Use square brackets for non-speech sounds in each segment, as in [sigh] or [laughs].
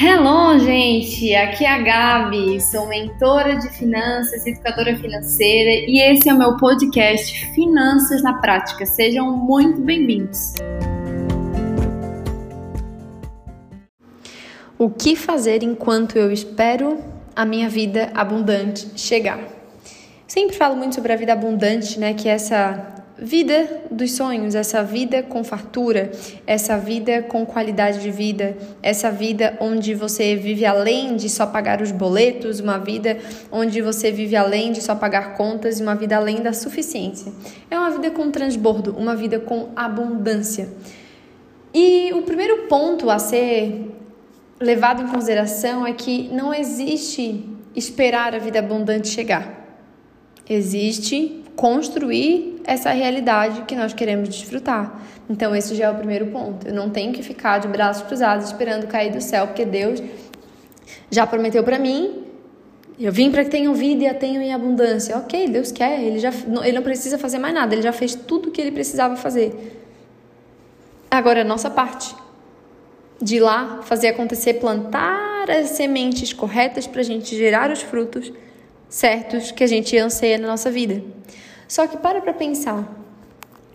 Hello, gente! Aqui é a Gabi, sou mentora de finanças, educadora financeira e esse é o meu podcast Finanças na Prática. Sejam muito bem-vindos! O que fazer enquanto eu espero a minha vida abundante chegar? Sempre falo muito sobre a vida abundante, né? Que é essa vida dos sonhos, essa vida com fartura, essa vida com qualidade de vida, essa vida onde você vive além de só pagar os boletos, uma vida onde você vive além de só pagar contas, uma vida além da suficiência. É uma vida com transbordo, uma vida com abundância. E o primeiro ponto a ser levado em consideração é que não existe esperar a vida abundante chegar. Existe construir essa realidade que nós queremos desfrutar. Então, esse já é o primeiro ponto. Eu não tenho que ficar de braços cruzados esperando cair do céu, porque Deus já prometeu para mim. Eu vim para que tenham vida e a tenham em abundância. Ok, Deus quer, ele, já, ele não precisa fazer mais nada, ele já fez tudo o que ele precisava fazer. Agora, a nossa parte de lá fazer acontecer, plantar as sementes corretas para a gente gerar os frutos certos que a gente anseia na nossa vida. Só que para para pensar.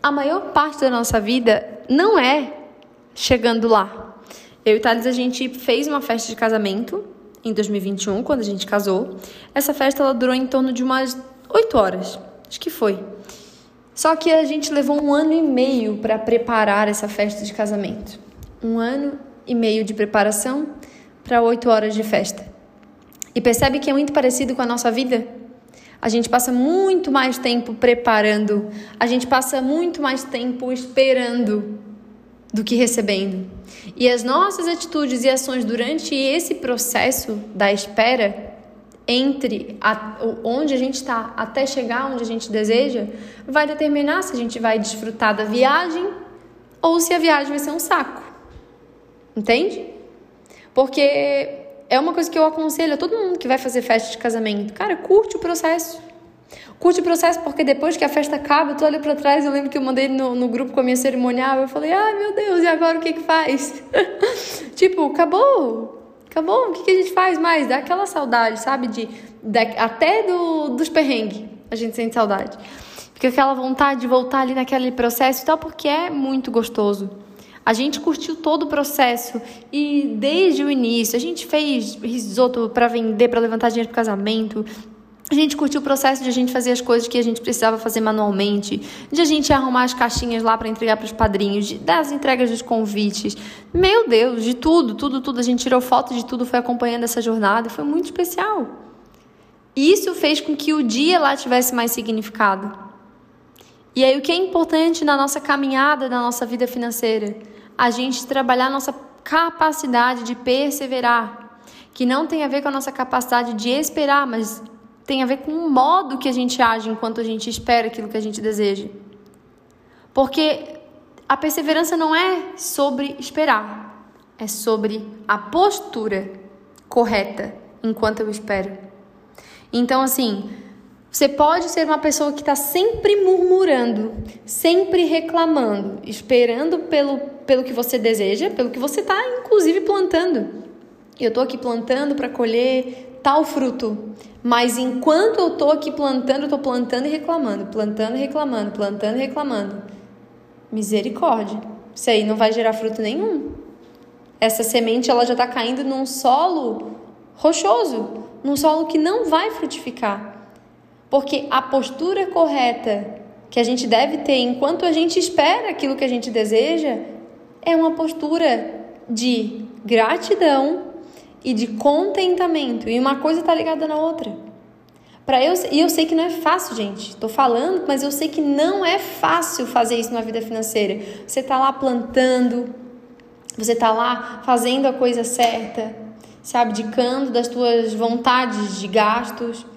A maior parte da nossa vida não é chegando lá. Eu e Thales, a gente fez uma festa de casamento em 2021, quando a gente casou. Essa festa ela durou em torno de umas 8 horas. Acho que foi. Só que a gente levou um ano e meio para preparar essa festa de casamento. Um ano e meio de preparação para 8 horas de festa. E percebe que é muito parecido com a nossa vida? A gente passa muito mais tempo preparando, a gente passa muito mais tempo esperando do que recebendo. E as nossas atitudes e ações durante esse processo da espera, entre a, onde a gente está até chegar onde a gente deseja, vai determinar se a gente vai desfrutar da viagem ou se a viagem vai ser um saco. Entende? Porque é uma coisa que eu aconselho a todo mundo que vai fazer festa de casamento. Cara, curte o processo. Curte o processo porque depois que a festa acaba, tu olha para trás, eu lembro que eu mandei no, no grupo com a minha cerimonial, eu falei, ai meu Deus, e agora o que que faz? [laughs] tipo, acabou, acabou, o que, que a gente faz mais? Dá aquela saudade, sabe? De até do, dos perrengues a gente sente saudade. Fica aquela vontade de voltar ali naquele processo e tal, porque é muito gostoso. A gente curtiu todo o processo e desde o início a gente fez risoto para vender, para levantar dinheiro para casamento. A gente curtiu o processo de a gente fazer as coisas que a gente precisava fazer manualmente, de a gente arrumar as caixinhas lá para entregar para os padrinhos, de, das entregas dos convites. Meu Deus, de tudo, tudo, tudo. A gente tirou foto de tudo, foi acompanhando essa jornada e foi muito especial. Isso fez com que o dia lá tivesse mais significado. E aí, o que é importante na nossa caminhada, na nossa vida financeira? A gente trabalhar a nossa capacidade de perseverar, que não tem a ver com a nossa capacidade de esperar, mas tem a ver com o modo que a gente age enquanto a gente espera aquilo que a gente deseja. Porque a perseverança não é sobre esperar, é sobre a postura correta enquanto eu espero. Então, assim, você pode ser uma pessoa que está sempre murmurando, sempre reclamando, esperando pelo, pelo que você deseja, pelo que você está, inclusive, plantando. Eu estou aqui plantando para colher tal fruto, mas enquanto eu estou aqui plantando, estou plantando e reclamando, plantando e reclamando, plantando e reclamando. Misericórdia. Isso aí não vai gerar fruto nenhum. Essa semente ela já está caindo num solo rochoso, num solo que não vai frutificar. Porque a postura correta que a gente deve ter enquanto a gente espera aquilo que a gente deseja é uma postura de gratidão e de contentamento. E uma coisa está ligada na outra. Para eu, e eu sei que não é fácil, gente. Estou falando, mas eu sei que não é fácil fazer isso na vida financeira. Você está lá plantando, você está lá fazendo a coisa certa, se abdicando das tuas vontades de gastos.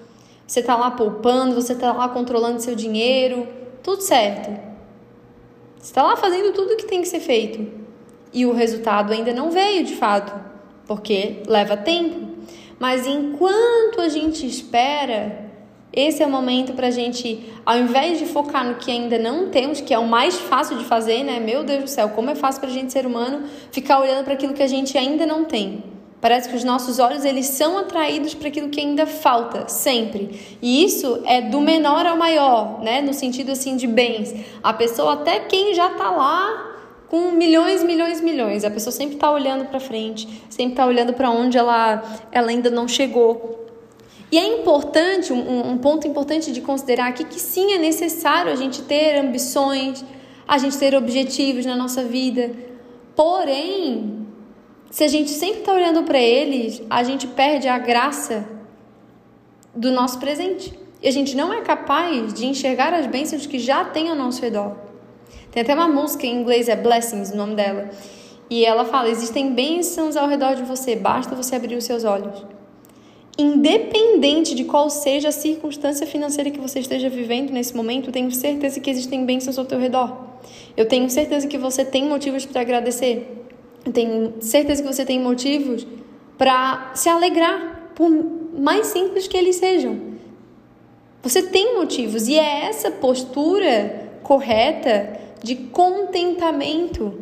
Você está lá poupando, você está lá controlando seu dinheiro, tudo certo. Você está lá fazendo tudo o que tem que ser feito. E o resultado ainda não veio de fato, porque leva tempo. Mas enquanto a gente espera, esse é o momento para a gente, ao invés de focar no que ainda não temos, que é o mais fácil de fazer, né? Meu Deus do céu, como é fácil para a gente, ser humano, ficar olhando para aquilo que a gente ainda não tem. Parece que os nossos olhos eles são atraídos para aquilo que ainda falta, sempre. E isso é do menor ao maior, né? No sentido assim de bens. A pessoa até quem já está lá com milhões, milhões, milhões, a pessoa sempre está olhando para frente, sempre está olhando para onde ela, ela ainda não chegou. E é importante, um, um ponto importante de considerar aqui que sim é necessário a gente ter ambições, a gente ter objetivos na nossa vida. Porém, se a gente sempre está olhando para eles, a gente perde a graça do nosso presente. E a gente não é capaz de enxergar as bênçãos que já tem ao nosso redor. Tem até uma música em inglês, é Blessings, o nome dela. E ela fala: existem bênçãos ao redor de você, basta você abrir os seus olhos. Independente de qual seja a circunstância financeira que você esteja vivendo nesse momento, tenho certeza que existem bênçãos ao teu redor. Eu tenho certeza que você tem motivos para agradecer. Eu tenho certeza que você tem motivos para se alegrar, por mais simples que eles sejam. Você tem motivos e é essa postura correta de contentamento,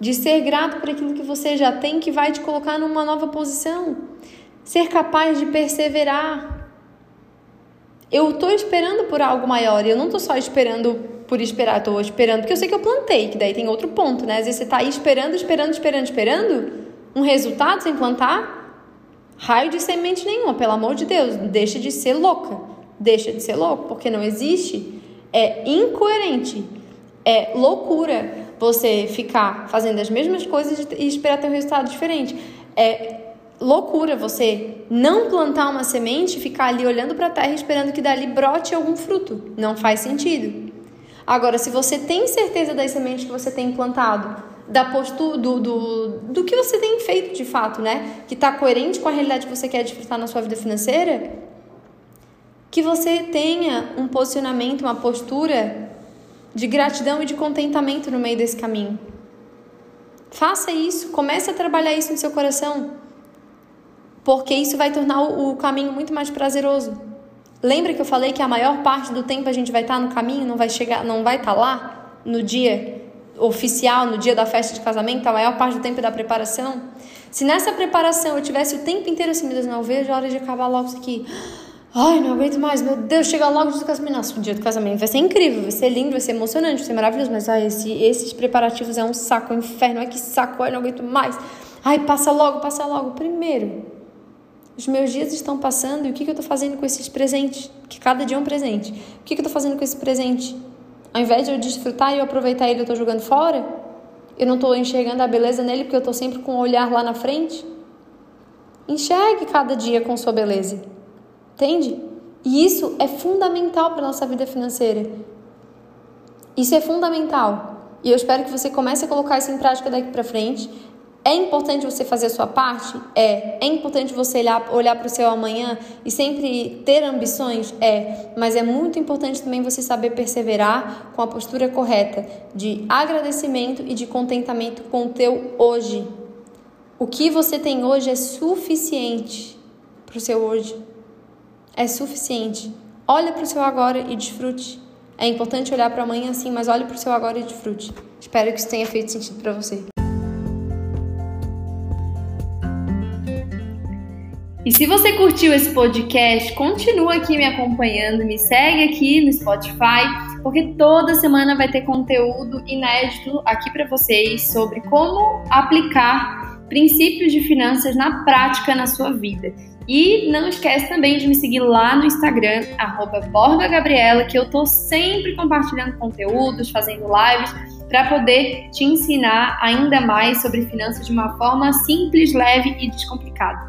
de ser grato por aquilo que você já tem, que vai te colocar numa nova posição. Ser capaz de perseverar. Eu estou esperando por algo maior eu não estou só esperando por esperar, estou esperando, porque eu sei que eu plantei, que daí tem outro ponto, né? Às vezes você está aí esperando, esperando, esperando, esperando um resultado sem plantar raio de semente nenhuma, pelo amor de Deus, deixa de ser louca, deixa de ser louco, porque não existe, é incoerente, é loucura você ficar fazendo as mesmas coisas e esperar ter um resultado diferente. É loucura você não plantar uma semente e ficar ali olhando para a terra esperando que dali brote algum fruto. Não faz sentido. Agora, se você tem certeza das sementes que você tem plantado, da postura, do, do, do que você tem feito de fato, né? Que está coerente com a realidade que você quer desfrutar na sua vida financeira, que você tenha um posicionamento, uma postura de gratidão e de contentamento no meio desse caminho. Faça isso, comece a trabalhar isso no seu coração, porque isso vai tornar o caminho muito mais prazeroso. Lembra que eu falei que a maior parte do tempo a gente vai estar no caminho, não vai chegar, não vai estar lá no dia oficial, no dia da festa de casamento, a maior parte do tempo é da preparação? Se nessa preparação eu tivesse o tempo inteiro assim, meu Deus, não, vejo a hora de acabar logo isso aqui. Ai, não aguento mais, meu Deus, chega logo do casamento. Nossa, o dia do casamento vai ser incrível, vai ser lindo, vai ser emocionante, vai ser maravilhoso, mas ai, esse, esses preparativos é um saco, é um inferno, ai que saco, ai, não aguento mais. Ai, passa logo, passa logo. Primeiro, os meus dias estão passando e o que, que eu estou fazendo com esses presentes? Que cada dia é um presente. O que, que eu estou fazendo com esse presente? Ao invés de eu desfrutar e eu aproveitar ele, eu estou jogando fora? Eu não estou enxergando a beleza nele porque eu estou sempre com o olhar lá na frente? Enxergue cada dia com sua beleza. Entende? E isso é fundamental para a nossa vida financeira. Isso é fundamental. E eu espero que você comece a colocar isso em prática daqui para frente é importante você fazer a sua parte? É. É importante você olhar, olhar para o seu amanhã e sempre ter ambições? É. Mas é muito importante também você saber perseverar com a postura correta de agradecimento e de contentamento com o teu hoje. O que você tem hoje é suficiente para o seu hoje. É suficiente. Olha para o seu agora e desfrute. É importante olhar para amanhã sim, mas olhe para o seu agora e desfrute. Espero que isso tenha feito sentido para você. E se você curtiu esse podcast, continua aqui me acompanhando, me segue aqui no Spotify, porque toda semana vai ter conteúdo inédito aqui para vocês sobre como aplicar princípios de finanças na prática na sua vida. E não esquece também de me seguir lá no Instagram, @borgagabriela, que eu tô sempre compartilhando conteúdos, fazendo lives para poder te ensinar ainda mais sobre finanças de uma forma simples, leve e descomplicada.